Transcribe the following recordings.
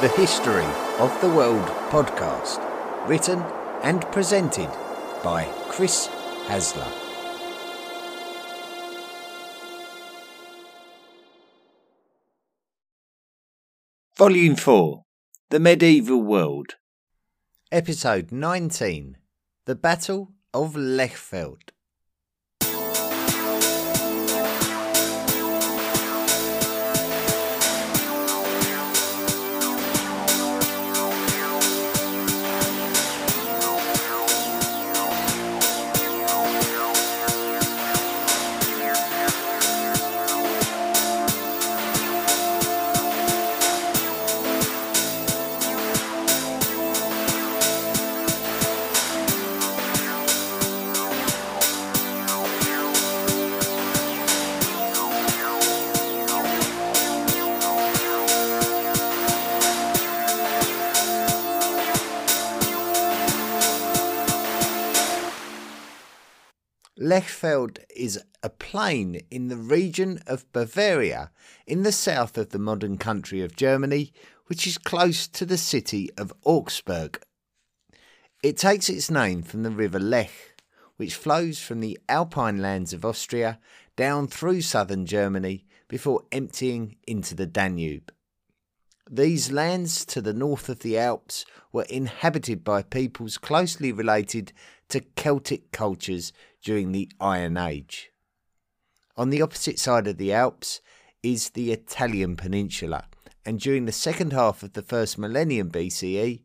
the History of the World podcast, written and presented by Chris Hasler. Volume 4 The Medieval World, Episode 19 The Battle of Lechfeld. Plain in the region of Bavaria in the south of the modern country of Germany, which is close to the city of Augsburg. It takes its name from the river Lech, which flows from the alpine lands of Austria down through southern Germany before emptying into the Danube. These lands to the north of the Alps were inhabited by peoples closely related to Celtic cultures during the Iron Age. On the opposite side of the Alps is the Italian peninsula, and during the second half of the first millennium BCE,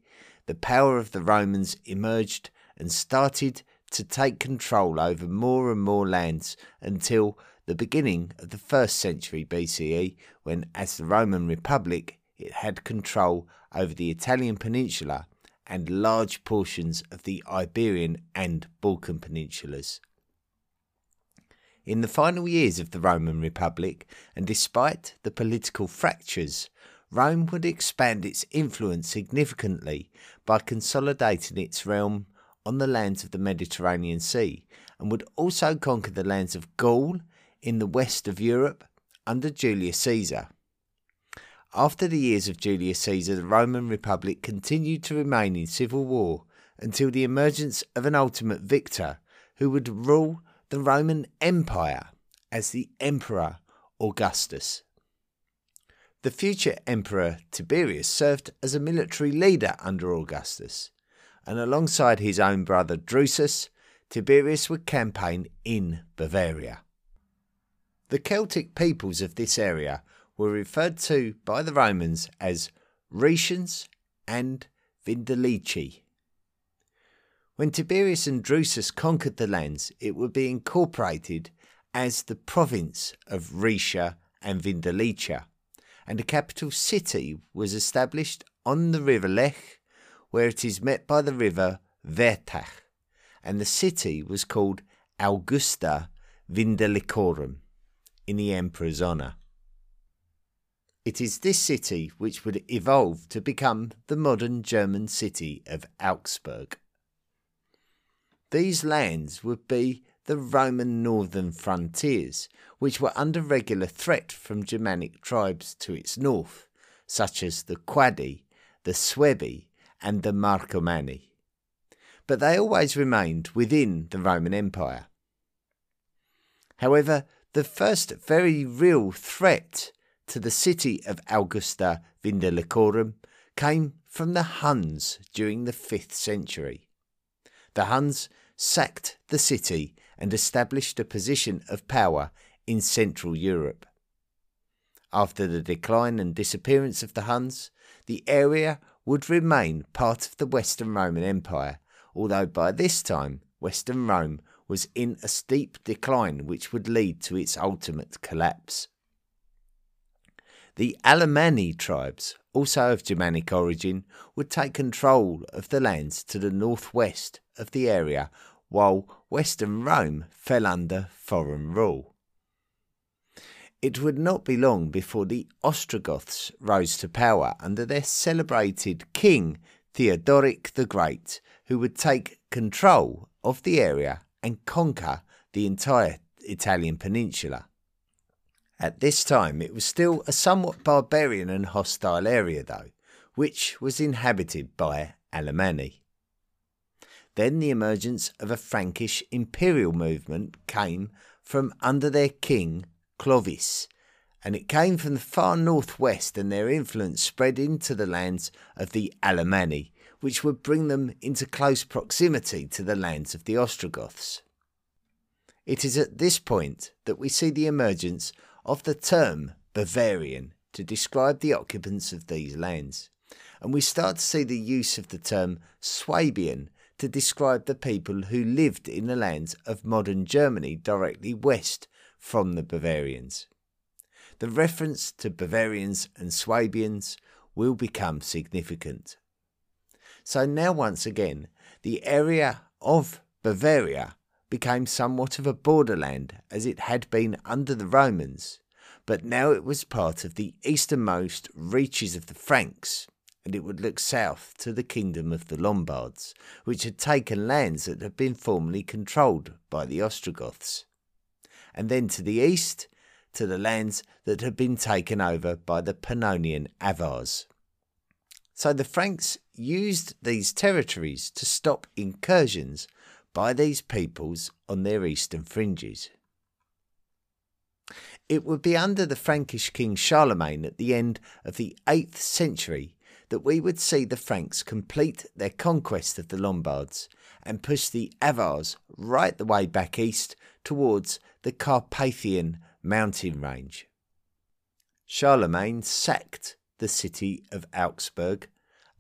the power of the Romans emerged and started to take control over more and more lands until the beginning of the first century BCE, when, as the Roman Republic, it had control over the Italian peninsula and large portions of the Iberian and Balkan peninsulas. In the final years of the Roman Republic, and despite the political fractures, Rome would expand its influence significantly by consolidating its realm on the lands of the Mediterranean Sea, and would also conquer the lands of Gaul in the west of Europe under Julius Caesar. After the years of Julius Caesar, the Roman Republic continued to remain in civil war until the emergence of an ultimate victor who would rule the Roman Empire as the Emperor Augustus. The future Emperor Tiberius served as a military leader under Augustus, and alongside his own brother Drusus, Tiberius would campaign in Bavaria. The Celtic peoples of this area were referred to by the Romans as Rhaetians and Vindelici. When Tiberius and Drusus conquered the lands, it would be incorporated as the province of Rhaetia and Vindelicia, and a capital city was established on the river Lech, where it is met by the river Wertach, and the city was called Augusta Vindelicorum in the emperor's honour. It is this city which would evolve to become the modern German city of Augsburg. These lands would be the Roman northern frontiers, which were under regular threat from Germanic tribes to its north, such as the Quadi, the Suebi, and the Marcomanni. But they always remained within the Roman Empire. However, the first very real threat to the city of Augusta Vindelicorum came from the Huns during the 5th century. The Huns sacked the city and established a position of power in Central Europe. After the decline and disappearance of the Huns, the area would remain part of the Western Roman Empire, although by this time Western Rome was in a steep decline which would lead to its ultimate collapse. The Alemanni tribes, also of Germanic origin, would take control of the lands to the northwest of the area, while Western Rome fell under foreign rule. It would not be long before the Ostrogoths rose to power under their celebrated king Theodoric the Great, who would take control of the area and conquer the entire Italian peninsula. At this time, it was still a somewhat barbarian and hostile area, though, which was inhabited by Alemanni. Then the emergence of a Frankish imperial movement came from under their king Clovis, and it came from the far northwest, and their influence spread into the lands of the Alemanni, which would bring them into close proximity to the lands of the Ostrogoths. It is at this point that we see the emergence of the term Bavarian to describe the occupants of these lands, and we start to see the use of the term Swabian to describe the people who lived in the lands of modern Germany directly west from the Bavarians. The reference to Bavarians and Swabians will become significant. So now, once again, the area of Bavaria became somewhat of a borderland as it had been under the Romans, but now it was part of the easternmost reaches of the Franks, and it would look south to the kingdom of the Lombards, which had taken lands that had been formerly controlled by the Ostrogoths, and then to the east to the lands that had been taken over by the Pannonian Avars. So the Franks used these territories to stop incursions by these peoples on their eastern fringes. It would be under the Frankish king Charlemagne at the end of the 8th century that we would see the Franks complete their conquest of the Lombards and push the Avars right the way back east towards the Carpathian mountain range. Charlemagne sacked the city of Augsburg,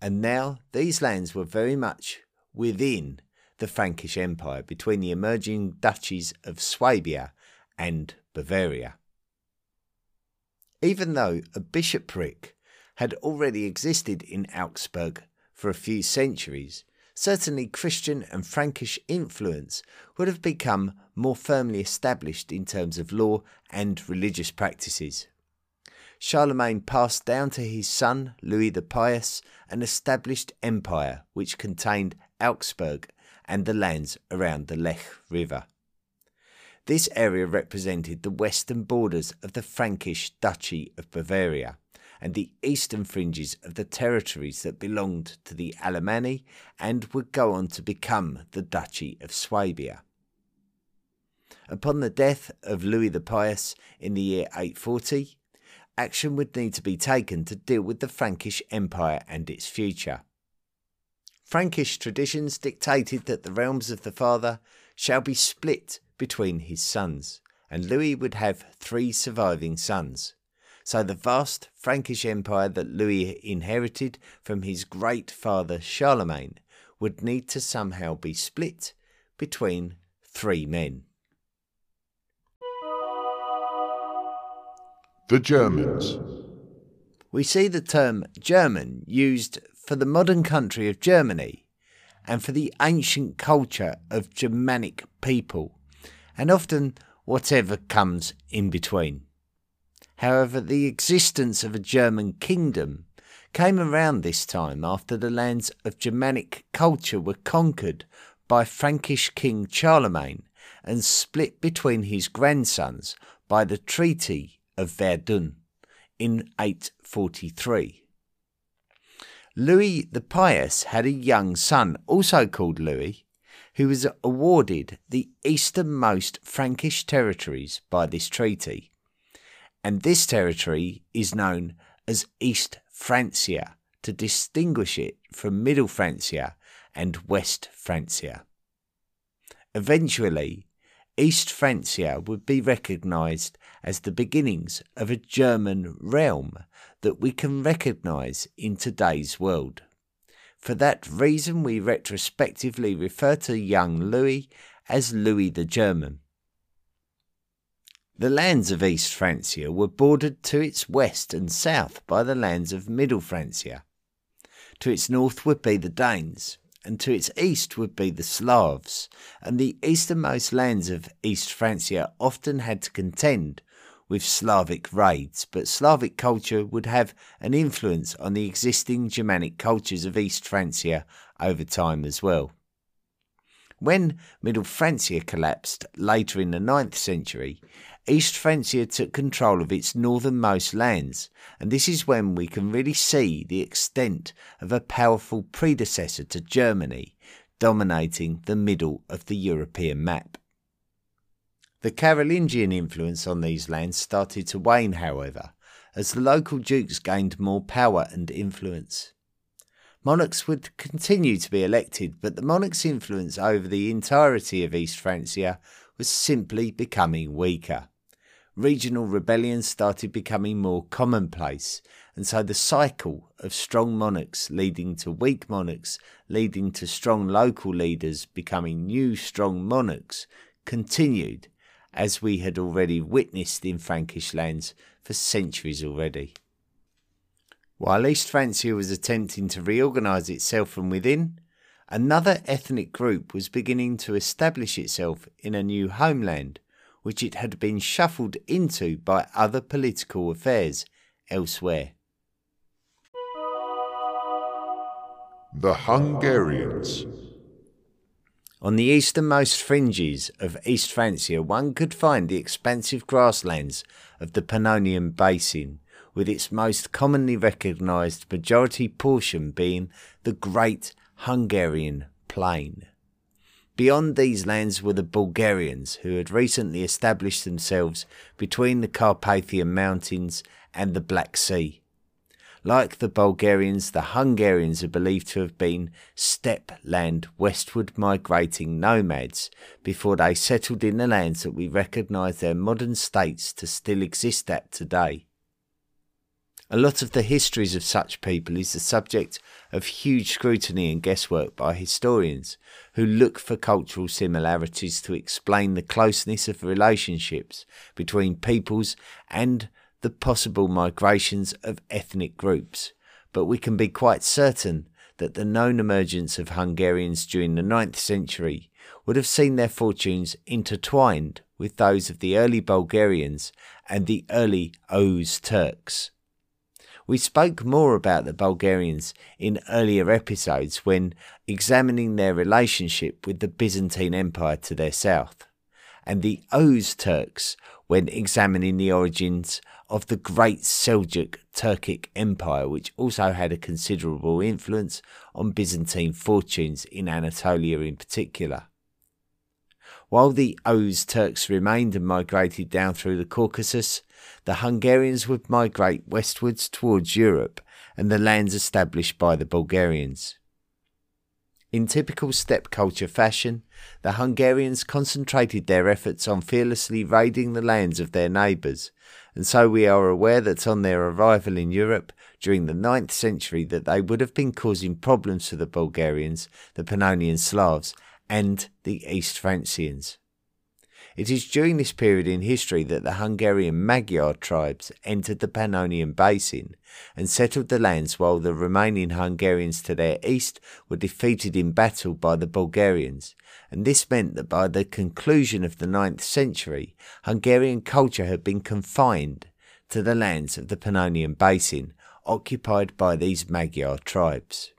and now these lands were very much within the Frankish Empire between the emerging duchies of Swabia and Bavaria. Even though a bishopric had already existed in Augsburg for a few centuries, certainly Christian and Frankish influence would have become more firmly established in terms of law and religious practices. Charlemagne passed down to his son Louis the Pious an established empire which contained Augsburg and the lands around the Lech River. This area represented the western borders of the Frankish Duchy of Bavaria and the eastern fringes of the territories that belonged to the Alemanni and would go on to become the Duchy of Swabia. Upon the death of Louis the Pious in the year 840, action would need to be taken to deal with the Frankish Empire and its future. Frankish traditions dictated that the realms of the father shall be split between his sons, and Louis would have three surviving sons. So the vast Frankish empire that Louis inherited from his great father Charlemagne would need to somehow be split between three men. The Germans. We see the term German used for the modern country of Germany and for the ancient culture of Germanic people, and often whatever comes in between. However, the existence of a German kingdom came around this time after the lands of Germanic culture were conquered by Frankish King Charlemagne and split between his grandsons by the Treaty of Verdun in 843. Louis the Pious had a young son, also called Louis, who was awarded the easternmost Frankish territories by this treaty. And this territory is known as East Francia to distinguish it from Middle Francia and West Francia. Eventually, East Francia would be recognised as the beginnings of a German realm that we can recognise in today's world. For that reason, we retrospectively refer to young Louis as Louis the German. The lands of East Francia were bordered to its west and south by the lands of Middle Francia. To its north would be the Danes, and to its east would be the Slavs, and the easternmost lands of East Francia often had to contend with Slavic raids, but Slavic culture would have an influence on the existing Germanic cultures of East Francia over time as well. When Middle Francia collapsed later in the 9th century, East Francia took control of its northernmost lands, and this is when we can really see the extent of a powerful predecessor to Germany dominating the middle of the European map. The Carolingian influence on these lands started to wane, however, as the local dukes gained more power and influence. Monarchs would continue to be elected, but the monarch's influence over the entirety of East Francia was simply becoming weaker regional rebellions started becoming more commonplace, and so the cycle of strong monarchs leading to weak monarchs, leading to strong local leaders becoming new strong monarchs, continued, as we had already witnessed in Frankish lands for centuries already. While East Francia was attempting to reorganise itself from within, another ethnic group was beginning to establish itself in a new homeland which it had been shuffled into by other political affairs elsewhere. The Hungarians. On the easternmost fringes of East Francia, one could find the expansive grasslands of the Pannonian Basin, with its most commonly recognised majority portion being the Great Hungarian Plain. Beyond these lands were the Bulgarians, who had recently established themselves between the Carpathian Mountains and the Black Sea. Like the Bulgarians, the Hungarians are believed to have been steppe land westward migrating nomads before they settled in the lands that we recognise their modern states to still exist at today. A lot of the histories of such people is the subject of huge scrutiny and guesswork by historians who look for cultural similarities to explain the closeness of relationships between peoples and the possible migrations of ethnic groups. But we can be quite certain that the known emergence of Hungarians during the 9th century would have seen their fortunes intertwined with those of the early Bulgarians and the early Oghuz Turks. We spoke more about the Bulgarians in earlier episodes when examining their relationship with the Byzantine Empire to their south, and the Turks when examining the origins of the great Seljuk Turkic Empire, which also had a considerable influence on Byzantine fortunes in Anatolia in particular. While the Oghuz Turks remained and migrated down through the Caucasus, the Hungarians would migrate westwards towards Europe and the lands established by the Bulgarians. In typical steppe culture fashion, the Hungarians concentrated their efforts on fearlessly raiding the lands of their neighbours, and so we are aware that on their arrival in Europe during the 9th century that they would have been causing problems to the Bulgarians, the Pannonian Slavs, and the East Francians. It is during this period in history that the Hungarian Magyar tribes entered the Pannonian Basin and settled the lands while the remaining Hungarians to their east were defeated in battle by the Bulgarians, and this meant that by the conclusion of the ninth century, Hungarian culture had been confined to the lands of the Pannonian Basin occupied by these Magyar tribes.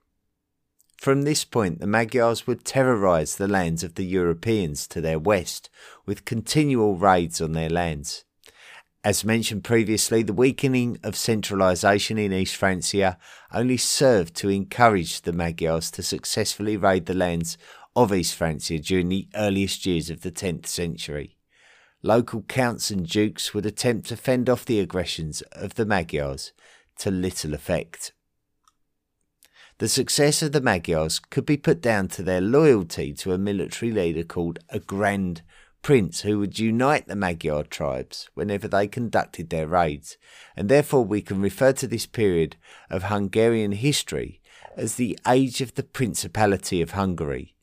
From this point, the Magyars would terrorize the lands of the Europeans to their west with continual raids on their lands. As mentioned previously, the weakening of centralization in East Francia only served to encourage the Magyars to successfully raid the lands of East Francia during the earliest years of the 10th century. Local counts and dukes would attempt to fend off the aggressions of the Magyars to little effect. The success of the Magyars could be put down to their loyalty to a military leader called a Grand Prince who would unite the Magyar tribes whenever they conducted their raids, and therefore we can refer to this period of Hungarian history as the age of the Principality of Hungary.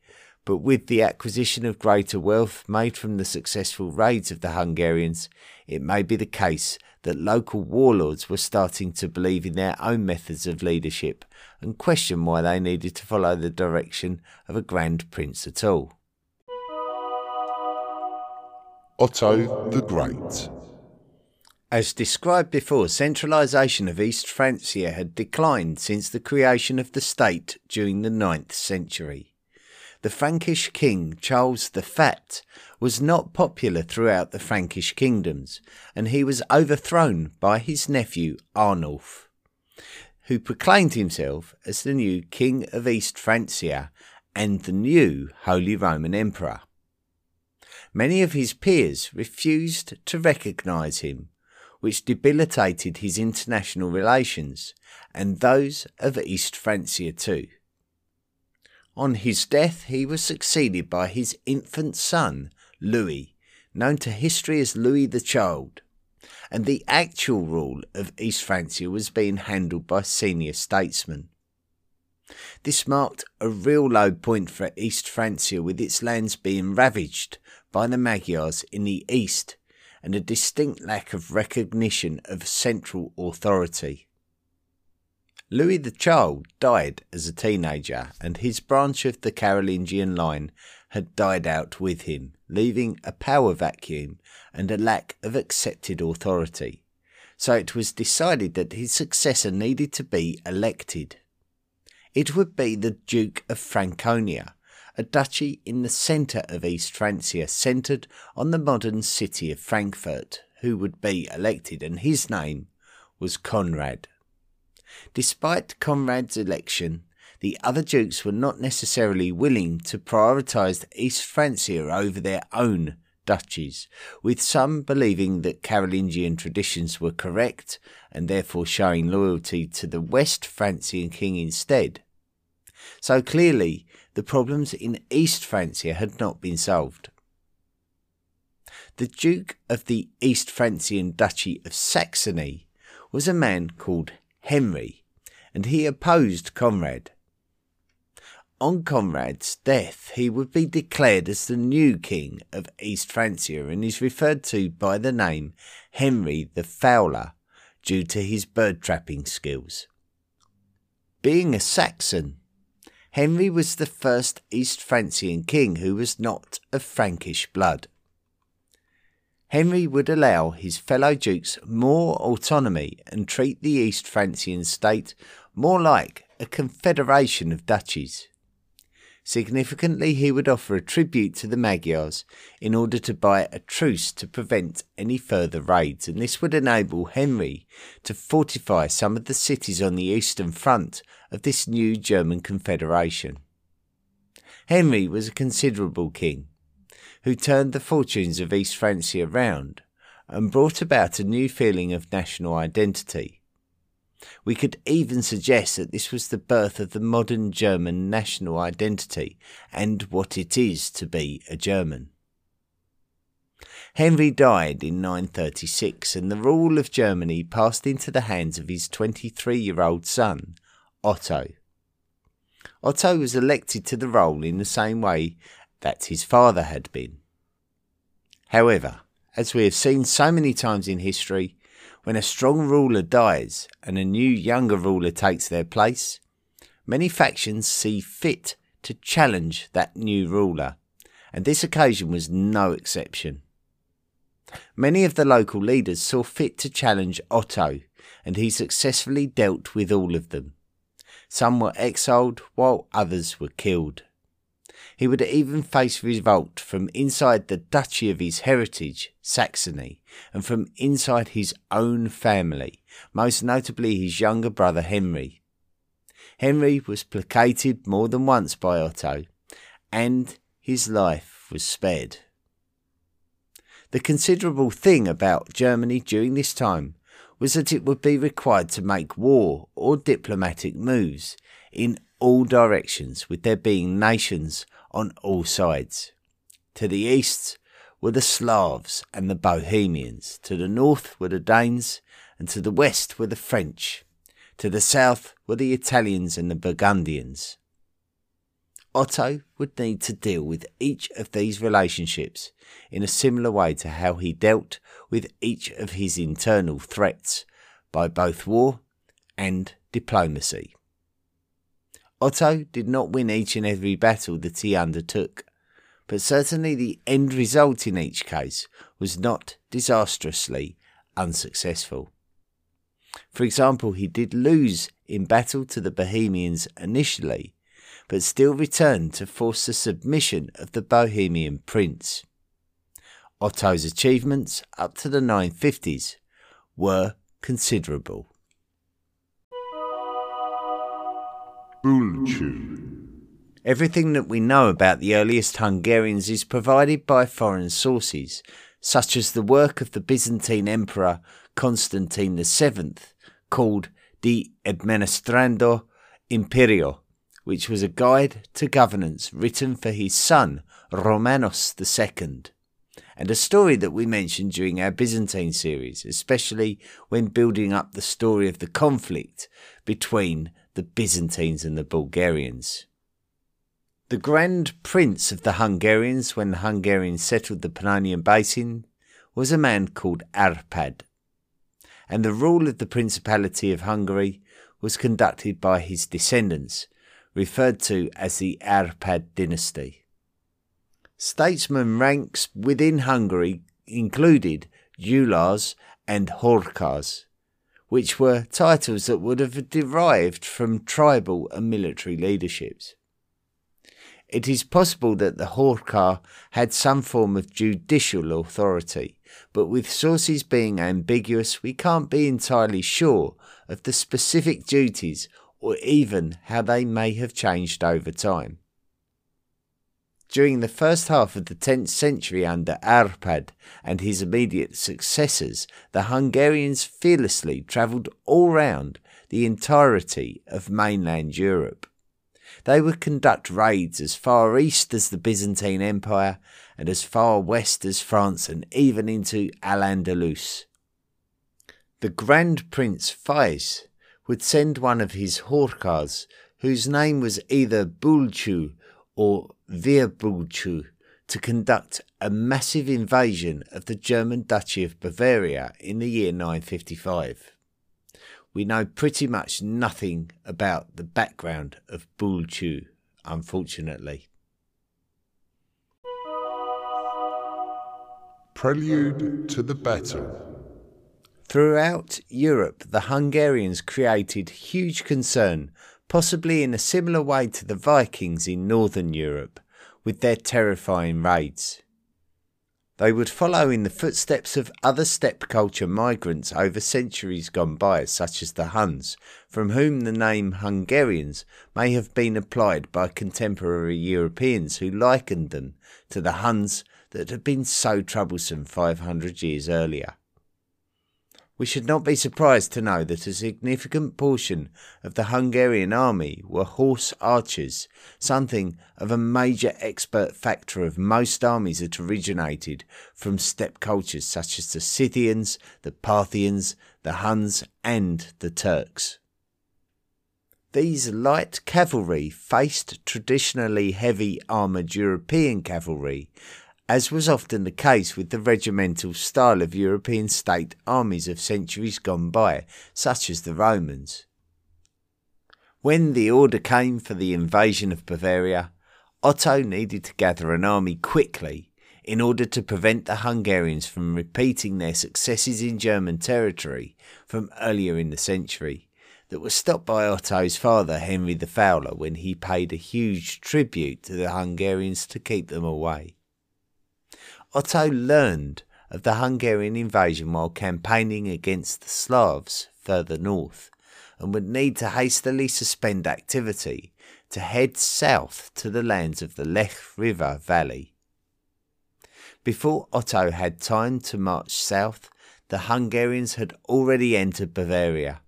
But with the acquisition of greater wealth made from the successful raids of the Hungarians, it may be the case that local warlords were starting to believe in their own methods of leadership and question why they needed to follow the direction of a grand prince at all. Otto the Great. As described before, centralisation of East Francia had declined since the creation of the state during the ninth century. the Frankish king Charles the Fat was not popular throughout the Frankish kingdoms, and he was overthrown by his nephew Arnulf, who proclaimed himself as the new king of East Francia and the new Holy Roman Emperor. Many of his peers refused to recognise him, which debilitated his international relations and those of East Francia too. On his death, he was succeeded by his infant son, Louis, known to history as Louis the Child, and the actual rule of East Francia was being handled by senior statesmen. This marked a real low point for East Francia, with its lands being ravaged by the Magyars in the east and a distinct lack of recognition of central authority. Louis the Child died as a teenager, and his branch of the Carolingian line had died out with him, leaving a power vacuum and a lack of accepted authority. So it was decided that his successor needed to be elected. It would be the Duke of Franconia, a duchy in the centre of East Francia, centred on the modern city of Frankfurt, who would be elected, and his name was Conrad. Despite Conrad's election, the other dukes were not necessarily willing to prioritise East Francia over their own duchies, with some believing that Carolingian traditions were correct and therefore showing loyalty to the West Francian king instead. So clearly, the problems in East Francia had not been solved. The Duke of the East Francian Duchy of Saxony was a man called Henry, and he opposed Conrad. On Conrad's death, he would be declared as the new king of East Francia and is referred to by the name Henry the Fowler due to his bird trapping skills. Being a Saxon, Henry was the first East Francian king who was not of Frankish blood. Henry would allow his fellow dukes more autonomy and treat the East Francian state more like a confederation of duchies. Significantly, he would offer a tribute to the Magyars in order to buy a truce to prevent any further raids, and this would enable Henry to fortify some of the cities on the eastern front of this new German confederation. Henry was a considerable king, who turned the fortunes of East Francia round and brought about a new feeling of national identity. We could even suggest that this was the birth of the modern German national identity and what it is to be a German. Henry died in 936 and the rule of Germany passed into the hands of his 23 year old son, Otto. Otto was elected to the role in the same way that his father had been. However, as we have seen so many times in history, when a strong ruler dies and a new younger ruler takes their place, many factions see fit to challenge that new ruler, and this occasion was no exception. Many of the local leaders saw fit to challenge Otto, and he successfully dealt with all of them. Some were exiled, while others were killed. He would even face revolt from inside the duchy of his heritage, Saxony, and from inside his own family, most notably his younger brother Henry. Henry was placated more than once by Otto, and his life was spared. The considerable thing about Germany during this time was that it would be required to make war or diplomatic moves in all directions, with there being nations on all sides. To the east were the Slavs and the Bohemians, to the north were the Danes, and to the west were the French. To the south were the Italians and the Burgundians. Otto would need to deal with each of these relationships in a similar way to how he dealt with each of his internal threats by both war and diplomacy. Otto did not win each and every battle that he undertook, but certainly the end result in each case was not disastrously unsuccessful. For example, he did lose in battle to the Bohemians initially, but still returned to force the submission of the Bohemian prince. Otto's achievements up to the 950s were considerable. Everything that we know about the earliest Hungarians is provided by foreign sources, such as the work of the Byzantine Emperor Constantine VII, called De Administrando Imperio, which was a guide to governance written for his son Romanos II, and a story that we mentioned during our Byzantine series, especially when building up the story of the conflict between the Byzantines and the Bulgarians. The Grand Prince of the Hungarians, when the Hungarians settled the Pannonian Basin, was a man called Arpad, and the rule of the Principality of Hungary was conducted by his descendants, referred to as the Arpad dynasty. Statesman ranks within Hungary included Ulars and Horkars, which were titles that would have derived from tribal and military leaderships. It is possible that the Horkar had some form of judicial authority, but with sources being ambiguous, we can't be entirely sure of the specific duties or even how they may have changed over time. During the first half of the 10th century under Arpad and his immediate successors, the Hungarians fearlessly travelled all round the entirety of mainland Europe. They would conduct raids as far east as the Byzantine Empire and as far west as France and even into Al Andalus. The Grand Prince Fajsz would send one of his Horkars, whose name was either Bulchu or Wirbulchu to conduct a massive invasion of the German Duchy of Bavaria in the year 955. We know pretty much nothing about the background of Bulchu, unfortunately. Prelude to the battle. Throughout Europe, the Hungarians created huge concern possibly in a similar way to the Vikings in northern Europe, with their terrifying raids. They would follow in the footsteps of other steppe culture migrants over centuries gone by, such as the Huns, from whom the name Hungarians may have been applied by contemporary Europeans who likened them to the Huns that had been so troublesome 500 years earlier. We should not be surprised to know that a significant portion of the Hungarian army were horse archers, something of a major expert factor of most armies that originated from steppe cultures such as the Scythians, the Parthians, the Huns, and the Turks. These light cavalry faced traditionally heavy armoured European cavalry as was often the case with the regimental style of European state armies of centuries gone by, such as the Romans. When the order came for the invasion of Bavaria, Otto needed to gather an army quickly in order to prevent the Hungarians from repeating their successes in German territory from earlier in the century that was stopped by Otto's father Henry the Fowler when he paid a huge tribute to the Hungarians to keep them away. Otto learned of the Hungarian invasion while campaigning against the Slavs further north and would need to hastily suspend activity to head south to the lands of the Lech River Valley. Before Otto had time to march south, the Hungarians had already entered Bavaria.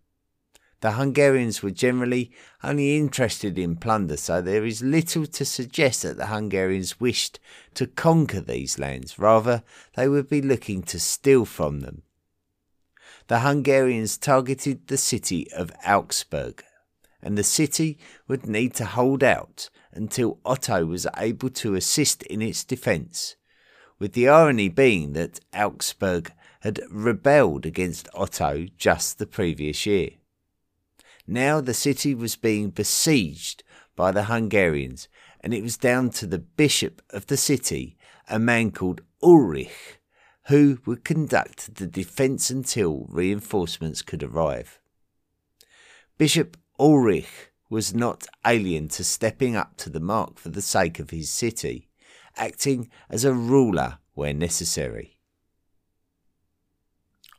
The Hungarians were generally only interested in plunder, so there is little to suggest that the Hungarians wished to conquer these lands. Rather, they would be looking to steal from them. The Hungarians targeted the city of Augsburg, and the city would need to hold out until Otto was able to assist in its defence, with the irony being that Augsburg had rebelled against Otto just the previous year. Now the city was being besieged by the Hungarians, and it was down to the bishop of the city, a man called Ulrich, who would conduct the defence until reinforcements could arrive. Bishop Ulrich was not alien to stepping up to the mark for the sake of his city, acting as a ruler where necessary.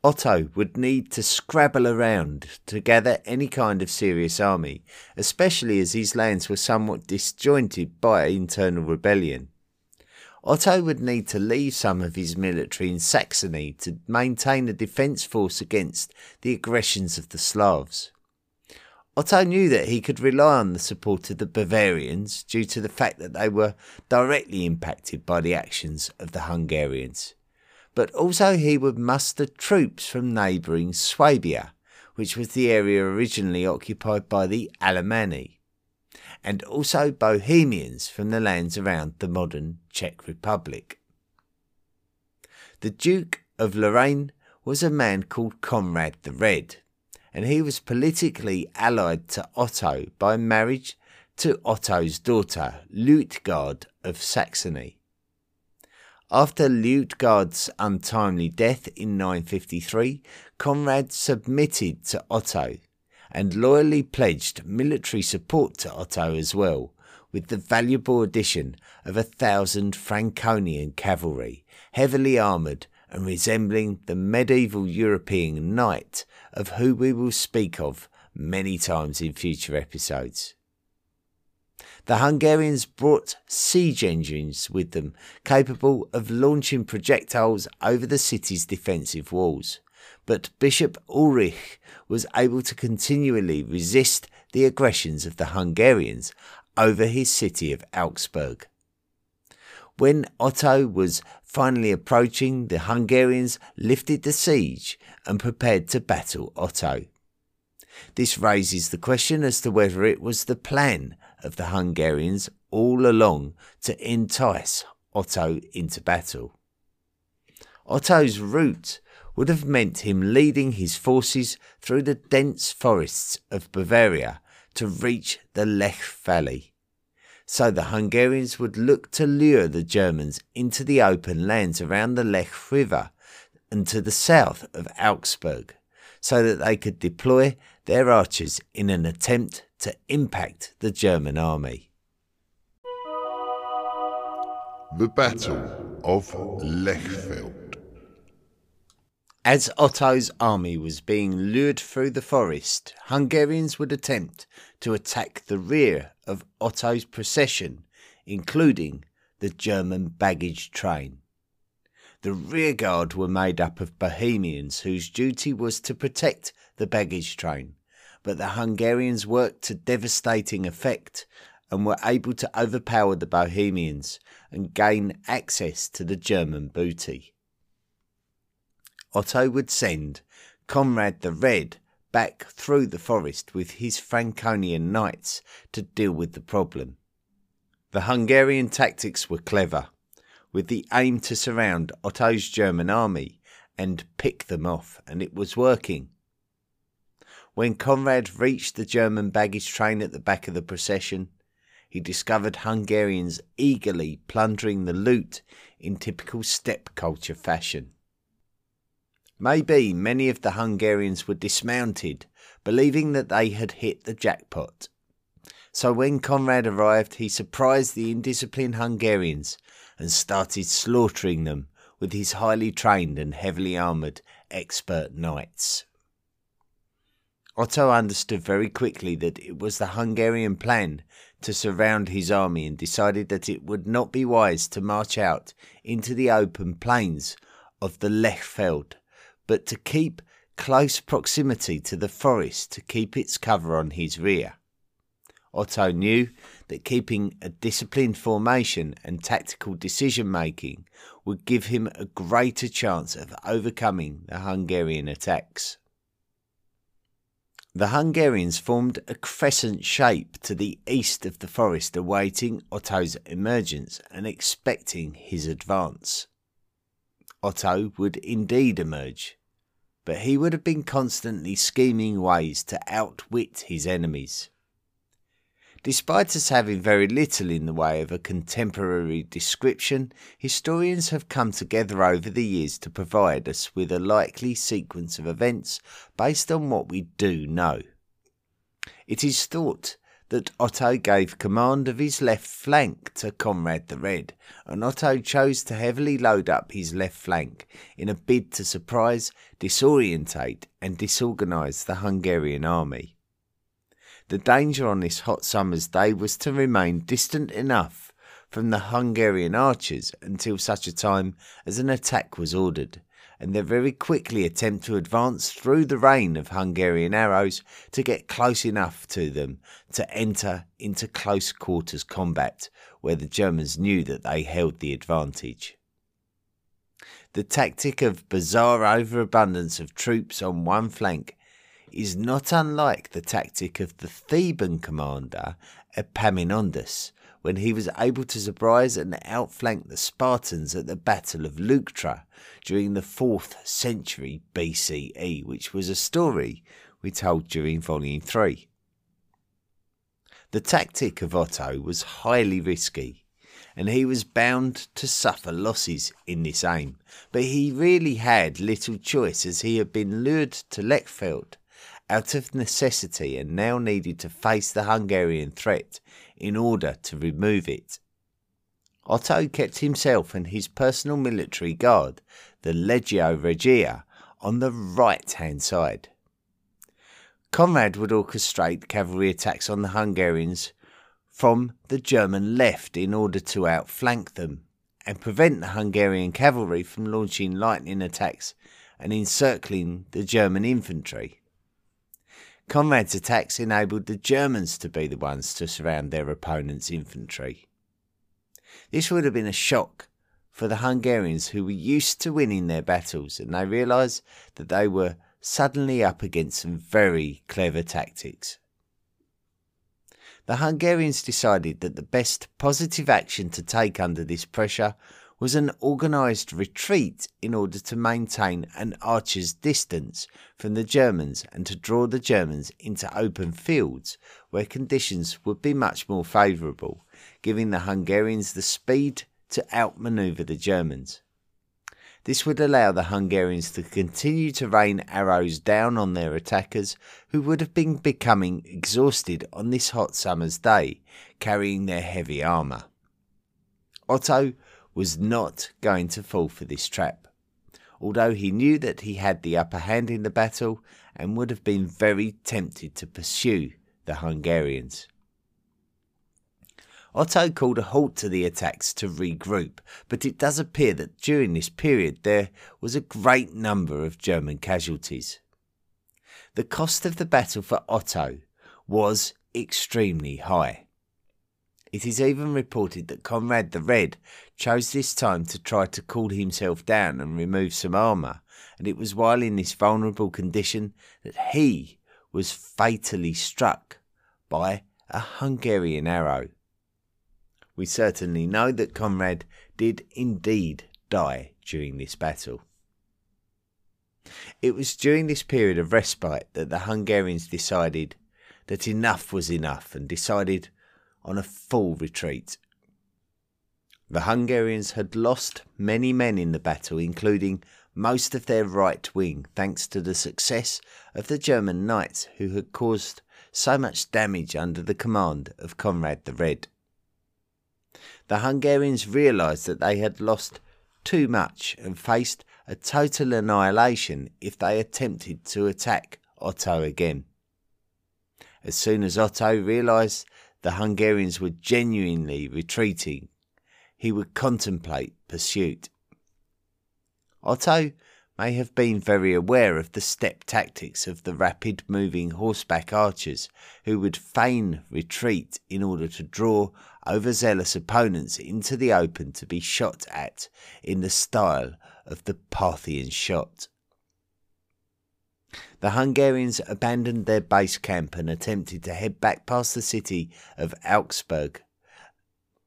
Otto would need to scrabble around to gather any kind of serious army, especially as his lands were somewhat disjointed by internal rebellion. Otto would need to leave some of his military in Saxony to maintain a defence force against the aggressions of the Slavs. Otto knew that he could rely on the support of the Bavarians due to the fact that they were directly impacted by the actions of the Hungarians but also he would muster troops from neighbouring Swabia, which was the area originally occupied by the Alemanni, and also Bohemians from the lands around the modern Czech Republic. The Duke of Lorraine was a man called Conrad the Red, and he was politically allied to Otto by marriage to Otto's daughter, Luitgard of Saxony. After Luitgard's untimely death in 953, Conrad submitted to Otto and loyally pledged military support to Otto as well, with the valuable addition of a thousand Franconian cavalry, heavily armoured and resembling the medieval European knight of who we will speak of many times in future episodes. The Hungarians brought siege engines with them, capable of launching projectiles over the city's defensive walls. But Bishop Ulrich was able to continually resist the aggressions of the Hungarians over his city of Augsburg. When Otto was finally approaching, the Hungarians lifted the siege and prepared to battle Otto. This raises the question as to whether it was the plan of the Hungarians all along to entice Otto into battle. Otto's route would have meant him leading his forces through the dense forests of Bavaria to reach the Lech Valley. So the Hungarians would look to lure the Germans into the open lands around the Lech River and to the south of Augsburg, so that they could deploy their archers in an attempt to impact the German army. The Battle of Lechfeld. As Otto's army was being lured through the forest, Hungarians would attempt to attack the rear of Otto's procession, including the German baggage train. The rearguard were made up of Bohemians whose duty was to protect the baggage train, but the Hungarians worked to devastating effect and were able to overpower the Bohemians and gain access to the German booty. Otto would send Conrad the Red back through the forest with his Franconian knights to deal with the problem. The Hungarian tactics were clever with the aim to surround Otto's German army and pick them off, and it was working. When Conrad reached the German baggage train at the back of the procession, he discovered Hungarians eagerly plundering the loot in typical steppe culture fashion. Maybe many of the Hungarians were dismounted, believing that they had hit the jackpot. So when Conrad arrived, he surprised the indisciplined Hungarians and started slaughtering them with his highly trained and heavily armoured expert knights. Otto understood very quickly that it was the Hungarian plan to surround his army and decided that it would not be wise to march out into the open plains of the Lechfeld, but to keep close proximity to the forest to keep its cover on his rear. Otto knew that keeping a disciplined formation and tactical decision making would give him a greater chance of overcoming the Hungarian attacks. The Hungarians formed a crescent shape to the east of the forest, awaiting Otto's emergence and expecting his advance. Otto would indeed emerge, but he would have been constantly scheming ways to outwit his enemies. Despite us having very little in the way of a contemporary description, historians have come together over the years to provide us with a likely sequence of events based on what we do know. It is thought that Otto gave command of his left flank to Conrad the Red, and Otto chose to heavily load up his left flank in a bid to surprise, disorientate, and disorganise the Hungarian army. The danger on this hot summer's day was to remain distant enough from the Hungarian archers until such a time as an attack was ordered, and they very quickly attempt to advance through the rain of Hungarian arrows to get close enough to them to enter into close quarters combat, where the Germans knew that they held the advantage. The tactic of bizarre overabundance of troops on one flank is not unlike the tactic of the Theban commander Epaminondas, when he was able to surprise and outflank the Spartans at the Battle of Leuctra during the 4th century BCE, which was a story we told during Volume 3. The tactic of Otto was highly risky, and he was bound to suffer losses in this aim, but he really had little choice as he had been lured to Lechfeld out of necessity and now needed to face the Hungarian threat in order to remove it. Otto kept himself and his personal military guard, the Legio Regia, on the right hand side. Conrad would orchestrate cavalry attacks on the Hungarians from the German left in order to outflank them and prevent the Hungarian cavalry from launching lightning attacks and encircling the German infantry. Conrad's attacks enabled the Germans to be the ones to surround their opponent's infantry. This would have been a shock for the Hungarians who were used to winning their battles and they realised that they were suddenly up against some very clever tactics. The Hungarians decided that the best positive action to take under this pressure was an organised retreat in order to maintain an archer's distance from the Germans and to draw the Germans into open fields where conditions would be much more favourable, giving the Hungarians the speed to outmanoeuvre the Germans. This would allow the Hungarians to continue to rain arrows down on their attackers, who would have been becoming exhausted on this hot summer's day, carrying their heavy armour. Otto was not going to fall for this trap, although he knew that he had the upper hand in the battle and would have been very tempted to pursue the Hungarians. Otto called a halt to the attacks to regroup, but it does appear that during this period there was a great number of German casualties. The cost of the battle for Otto was extremely high. It is even reported that Conrad the Red chose this time to try to cool himself down and remove some armour, and it was while in this vulnerable condition that he was fatally struck by a Hungarian arrow. We certainly know that Conrad did indeed die during this battle. It was during this period of respite that the Hungarians decided that enough was enough and decided on a full retreat. The Hungarians had lost many men in the battle, including most of their right wing, thanks to the success of the German knights who had caused so much damage under the command of Conrad the Red. The Hungarians realised that they had lost too much and faced a total annihilation if they attempted to attack Otto again. As soon as Otto realised the Hungarians were genuinely retreating, he would contemplate pursuit. Otto may have been very aware of the steppe tactics of the rapid moving horseback archers who would feign retreat in order to draw overzealous opponents into the open to be shot at in the style of the Parthian shot. The Hungarians abandoned their base camp and attempted to head back past the city of Augsburg.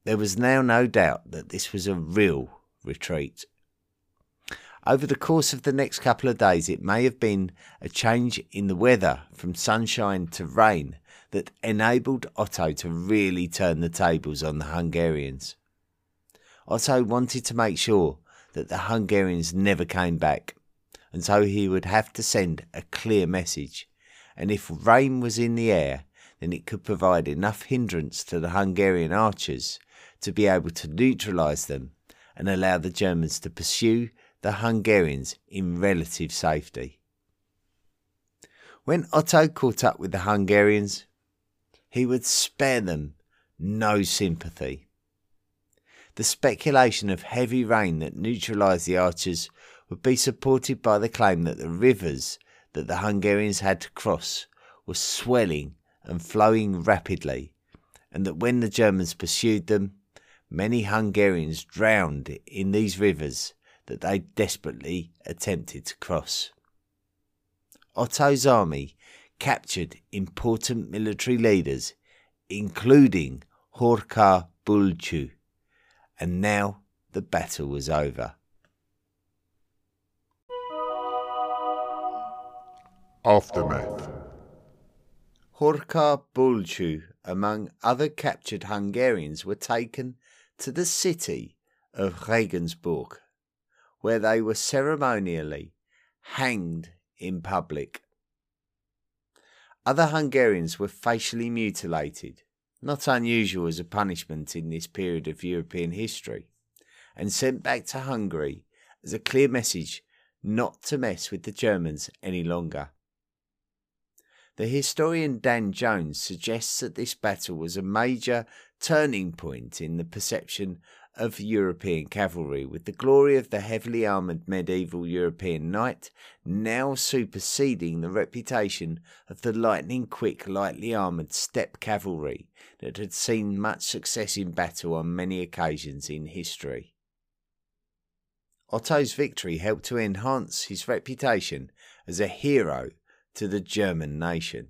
There was now no doubt that this was a real retreat. Over the course of the next couple of days, it may have been a change in the weather from sunshine to rain that enabled Otto to really turn the tables on the Hungarians. Otto wanted to make sure that the Hungarians never came back and so he would have to send a clear message. And if rain was in the air, then it could provide enough hindrance to the Hungarian archers to be able to neutralise them and allow the Germans to pursue the Hungarians in relative safety. When Otto caught up with the Hungarians, he would spare them no sympathy. The speculation of heavy rain that neutralised the archers would be supported by the claim that the rivers that the Hungarians had to cross were swelling and flowing rapidly, and that when the Germans pursued them, many Hungarians drowned in these rivers that they desperately attempted to cross. Otto's army captured important military leaders, including Horka Bulchu, and now the battle was over. Aftermath. Horka Bulchu, among other captured Hungarians, were taken to the city of Regensburg, where they were ceremonially hanged in public. Other Hungarians were facially mutilated, not unusual as a punishment in this period of European history, and sent back to Hungary as a clear message not to mess with the Germans any longer. The historian Dan Jones suggests that this battle was a major turning point in the perception of European cavalry, with the glory of the heavily armoured medieval European knight now superseding the reputation of the lightning quick, lightly armoured steppe cavalry that had seen much success in battle on many occasions in history. Otto's victory helped to enhance his reputation as a hero to the German nation.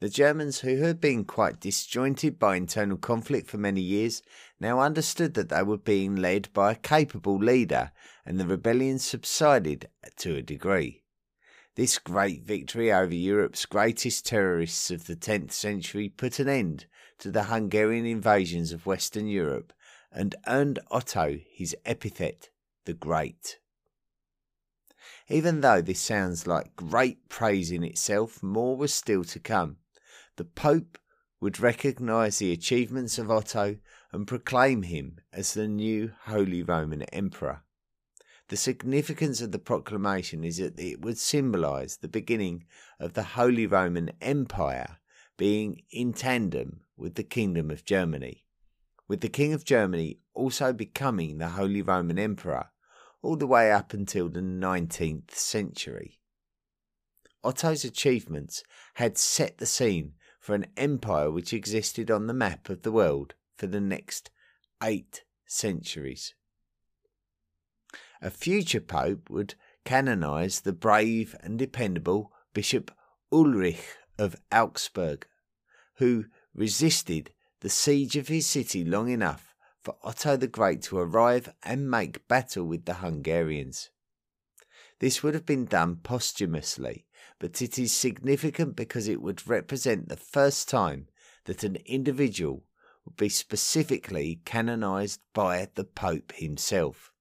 The Germans, who had been quite disjointed by internal conflict for many years, now understood that they were being led by a capable leader, and the rebellion subsided to a degree. This great victory over Europe's greatest terrorists of the 10th century put an end to the Hungarian invasions of Western Europe and earned Otto his epithet, the Great. Even though this sounds like great praise in itself, more was still to come. The Pope would recognize the achievements of Otto and proclaim him as the new Holy Roman Emperor. The significance of the proclamation is that it would symbolize the beginning of the Holy Roman Empire being in tandem with the Kingdom of Germany, with the King of Germany also becoming the Holy Roman Emperor all the way up until the 19th century. Otto's achievements had set the scene for an empire which existed on the map of the world for the next eight centuries. A future pope would canonize the brave and dependable Bishop Ulrich of Augsburg, who resisted the siege of his city long enough for Otto the Great to arrive and make battle with the Hungarians. This would have been done posthumously, but it is significant because it would represent the first time that an individual would be specifically canonized by the Pope himself.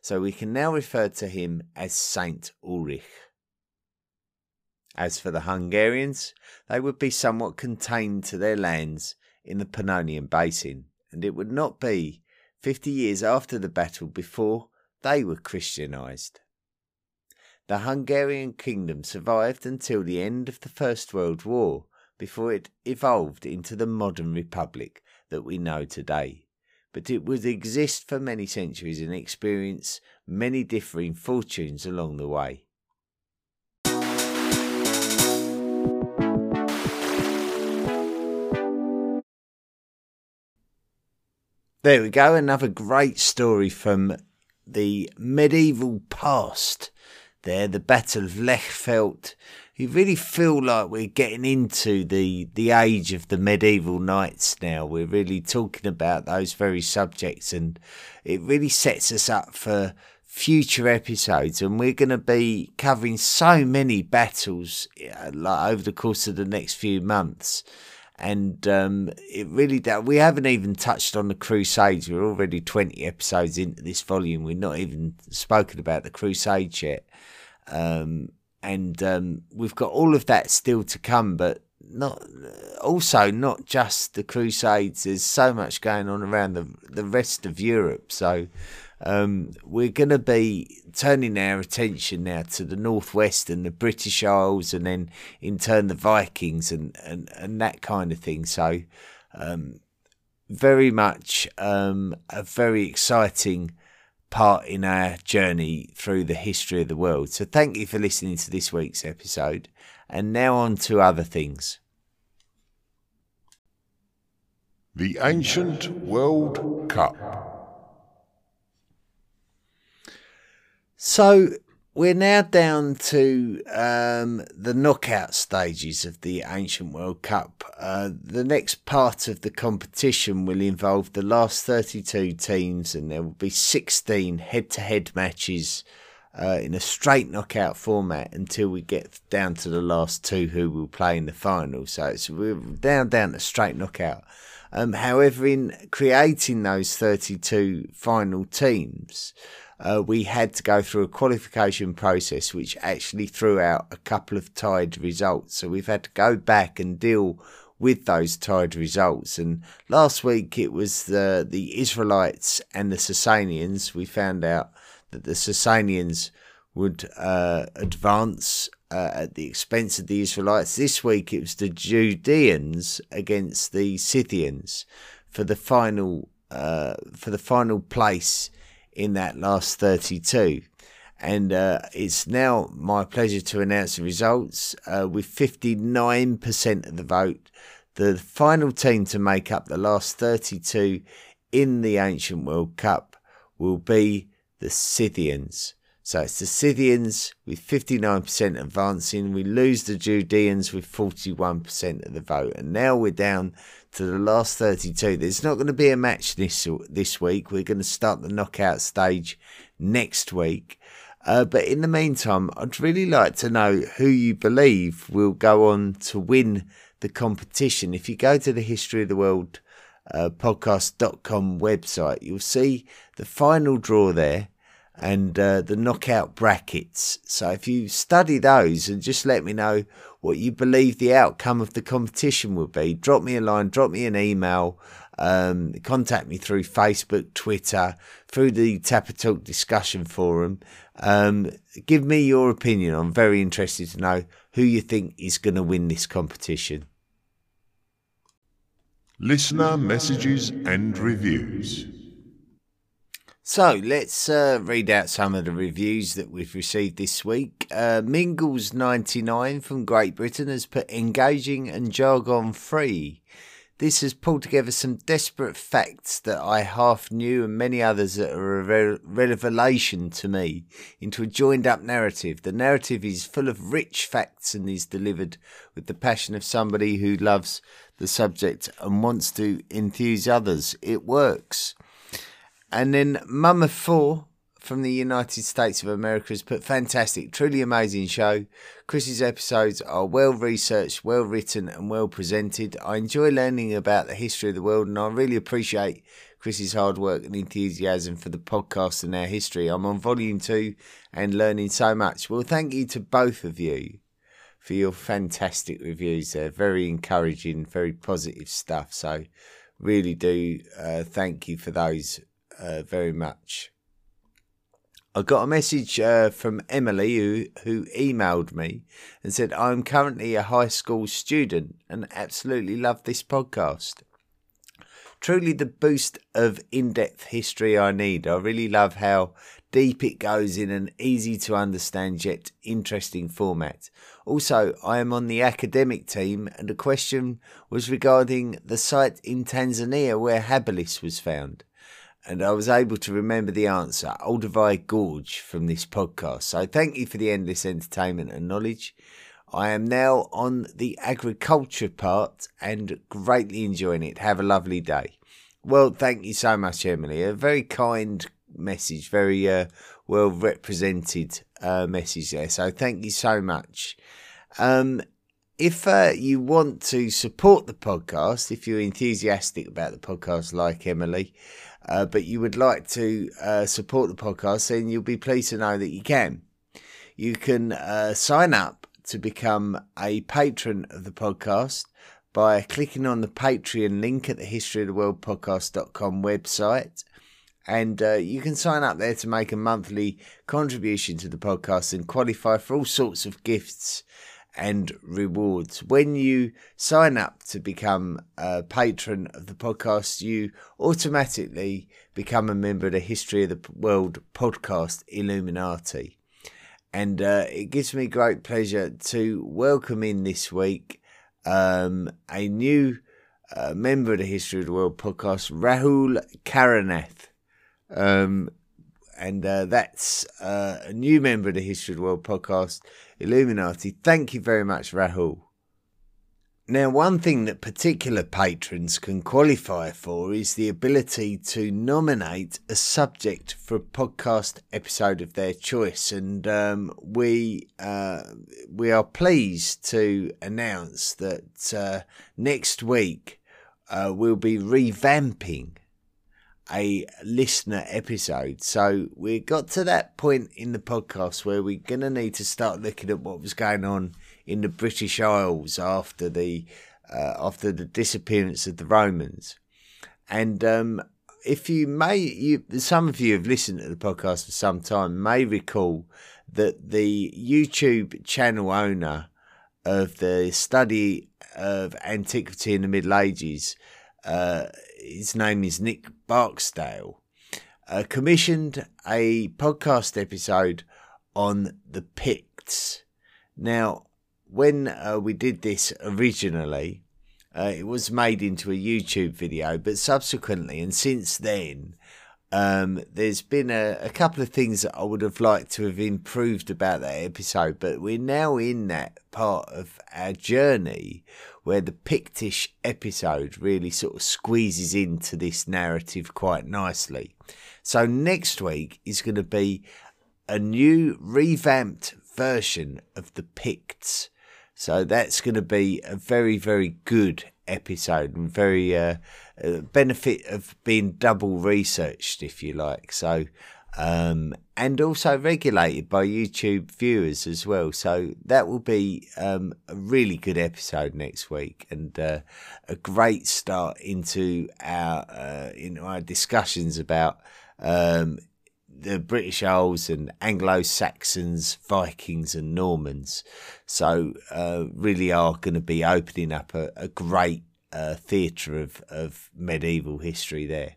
So we can now refer to him as Saint Ulrich. As for the Hungarians, they would be somewhat contained to their lands in the Pannonian Basin and it would not be fifty years after the battle before they were Christianized. The Hungarian kingdom survived until the end of the First World War before it evolved into the modern republic that we know today. But it would exist for many centuries and experience many differing fortunes along the way. There we go, another great story from the medieval past. There, the Battle of Lechfeld. You really feel like we're getting into the the age of the medieval knights now. We're really talking about those very subjects, and it really sets us up for future episodes. And we're going to be covering so many battles like over the course of the next few months and um, it really that We haven't even touched on the Crusades. We're already twenty episodes into this volume. We've not even spoken about the Crusades yet, um, and um, we've got all of that still to come. But not also not just the Crusades. There's so much going on around the the rest of Europe. So um, we're going to be turning our attention now to the northwest and the British Isles, and then in turn the Vikings and and, and that kind of thing. So um, very much um, a very exciting part in our journey through the history of the world. So thank you for listening to this week's episode. And now on to other things. The Ancient World Cup. So we're now down to um, the knockout stages of the Ancient World Cup. Uh, the next part of the competition will involve the last 32 teams, and there will be 16 head to head matches uh, in a straight knockout format until we get down to the last two who will play in the final. So it's we're down down to straight knockout. Um, however, in creating those 32 final teams, uh, we had to go through a qualification process which actually threw out a couple of tied results. So we've had to go back and deal with those tied results. And last week it was the the Israelites and the Sasanians. We found out that the Sasanians would uh, advance uh, at the expense of the Israelites. This week it was the Judeans against the Scythians for the final uh, for the final place in that last 32. And uh, it's now my pleasure to announce the results. Uh, with 59% of the vote, the final team to make up the last 32 in the Ancient World Cup will be the Scythians. So it's the Scythians with 59% advancing. We lose the Judeans with 41% of the vote. And now we're down to the last 32. There's not going to be a match this this week. We're going to start the knockout stage next week. Uh, but in the meantime, I'd really like to know who you believe will go on to win the competition. If you go to the History of the World uh, podcast.com website, you'll see the final draw there and uh, the knockout brackets. So if you study those and just let me know what you believe the outcome of the competition will be, drop me a line, drop me an email, um, contact me through Facebook, Twitter, through the Tapatalk discussion forum. Um, give me your opinion. I'm very interested to know who you think is going to win this competition. Listener messages and reviews. So let's uh, read out some of the reviews that we've received this week. Uh, Mingles99 from Great Britain has put engaging and jargon free. This has pulled together some desperate facts that I half knew and many others that are a re- revelation to me into a joined up narrative. The narrative is full of rich facts and is delivered with the passion of somebody who loves the subject and wants to enthuse others. It works. And then Mama Four from the United States of America has put fantastic, truly amazing show. Chris's episodes are well researched, well written, and well presented. I enjoy learning about the history of the world, and I really appreciate Chris's hard work and enthusiasm for the podcast and our history. I'm on volume two and learning so much. Well, thank you to both of you for your fantastic reviews. They're very encouraging, very positive stuff. So, really do uh, thank you for those uh, very much. I got a message uh, from Emily who, who emailed me and said, I'm currently a high school student and absolutely love this podcast. Truly the boost of in depth history I need. I really love how deep it goes in an easy to understand yet interesting format. Also, I am on the academic team, and a question was regarding the site in Tanzania where Habilis was found and I was able to remember the answer, Olduvai Gorge, from this podcast. So thank you for the endless entertainment and knowledge. I am now on the agriculture part and greatly enjoying it. Have a lovely day. Well, thank you so much, Emily. A very kind message, very uh, well represented uh, message there. So thank you so much. Um, if uh, you want to support the podcast, if you're enthusiastic about the podcast like Emily, uh, but you would like to uh, support the podcast, then you'll be pleased to know that you can. You can uh, sign up to become a patron of the podcast by clicking on the Patreon link at the History of the World podcast.com website. And uh, you can sign up there to make a monthly contribution to the podcast and qualify for all sorts of gifts and rewards. When you sign up to become a patron of the podcast, you automatically become a member of the History of the World podcast Illuminati. And uh, it gives me great pleasure to welcome in this week um, a new uh, member of the History of the World podcast, Rahul Karanath. Um, and uh, that's uh, a new member of the History of the World podcast, Illuminati. Thank you very much, Rahul. Now, one thing that particular patrons can qualify for is the ability to nominate a subject for a podcast episode of their choice, and um, we uh, we are pleased to announce that uh, next week uh, we'll be revamping a listener episode. So we got to that point in the podcast where we're going to need to start looking at what was going on in the British Isles after the uh, after the disappearance of the Romans. And um, if you may, you, some of you have listened to the podcast for some time may recall that the YouTube channel owner of the study of antiquity in the Middle Ages uh, his name is Nick Barksdale, uh, commissioned a podcast episode on the Picts. Now, when uh, we did this originally, uh, it was made into a YouTube video, but subsequently and since then, um, there's been a, a, couple of things that I would have liked to have improved about that episode, but we're now in that part of our journey where the Pictish episode really sort of squeezes into this narrative quite nicely. So next week is going to be a new revamped version of the Picts. So that's going to be a very, very good episode and very uh, uh, benefit of being double researched, if you like. So um, and also regulated by YouTube viewers as well. So that will be um, a really good episode next week and uh, a great start into our uh, into our discussions about um, the British Isles and Anglo Saxons, Vikings, and Normans. So uh, really are going to be opening up a, a great uh, theatre of of medieval history there.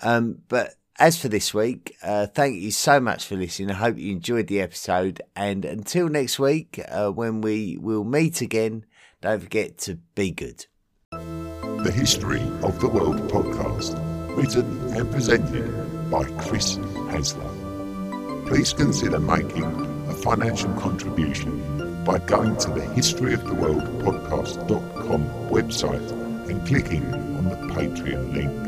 Um, but as for this week, uh, thank you so much for listening. I hope you enjoyed the episode. And until next week, uh, when we will meet again, don't forget to be good. The History of the World podcast, written and presented by Chris Hasler. Please consider making a financial contribution by going to the History of the World website and clicking on the Patreon link.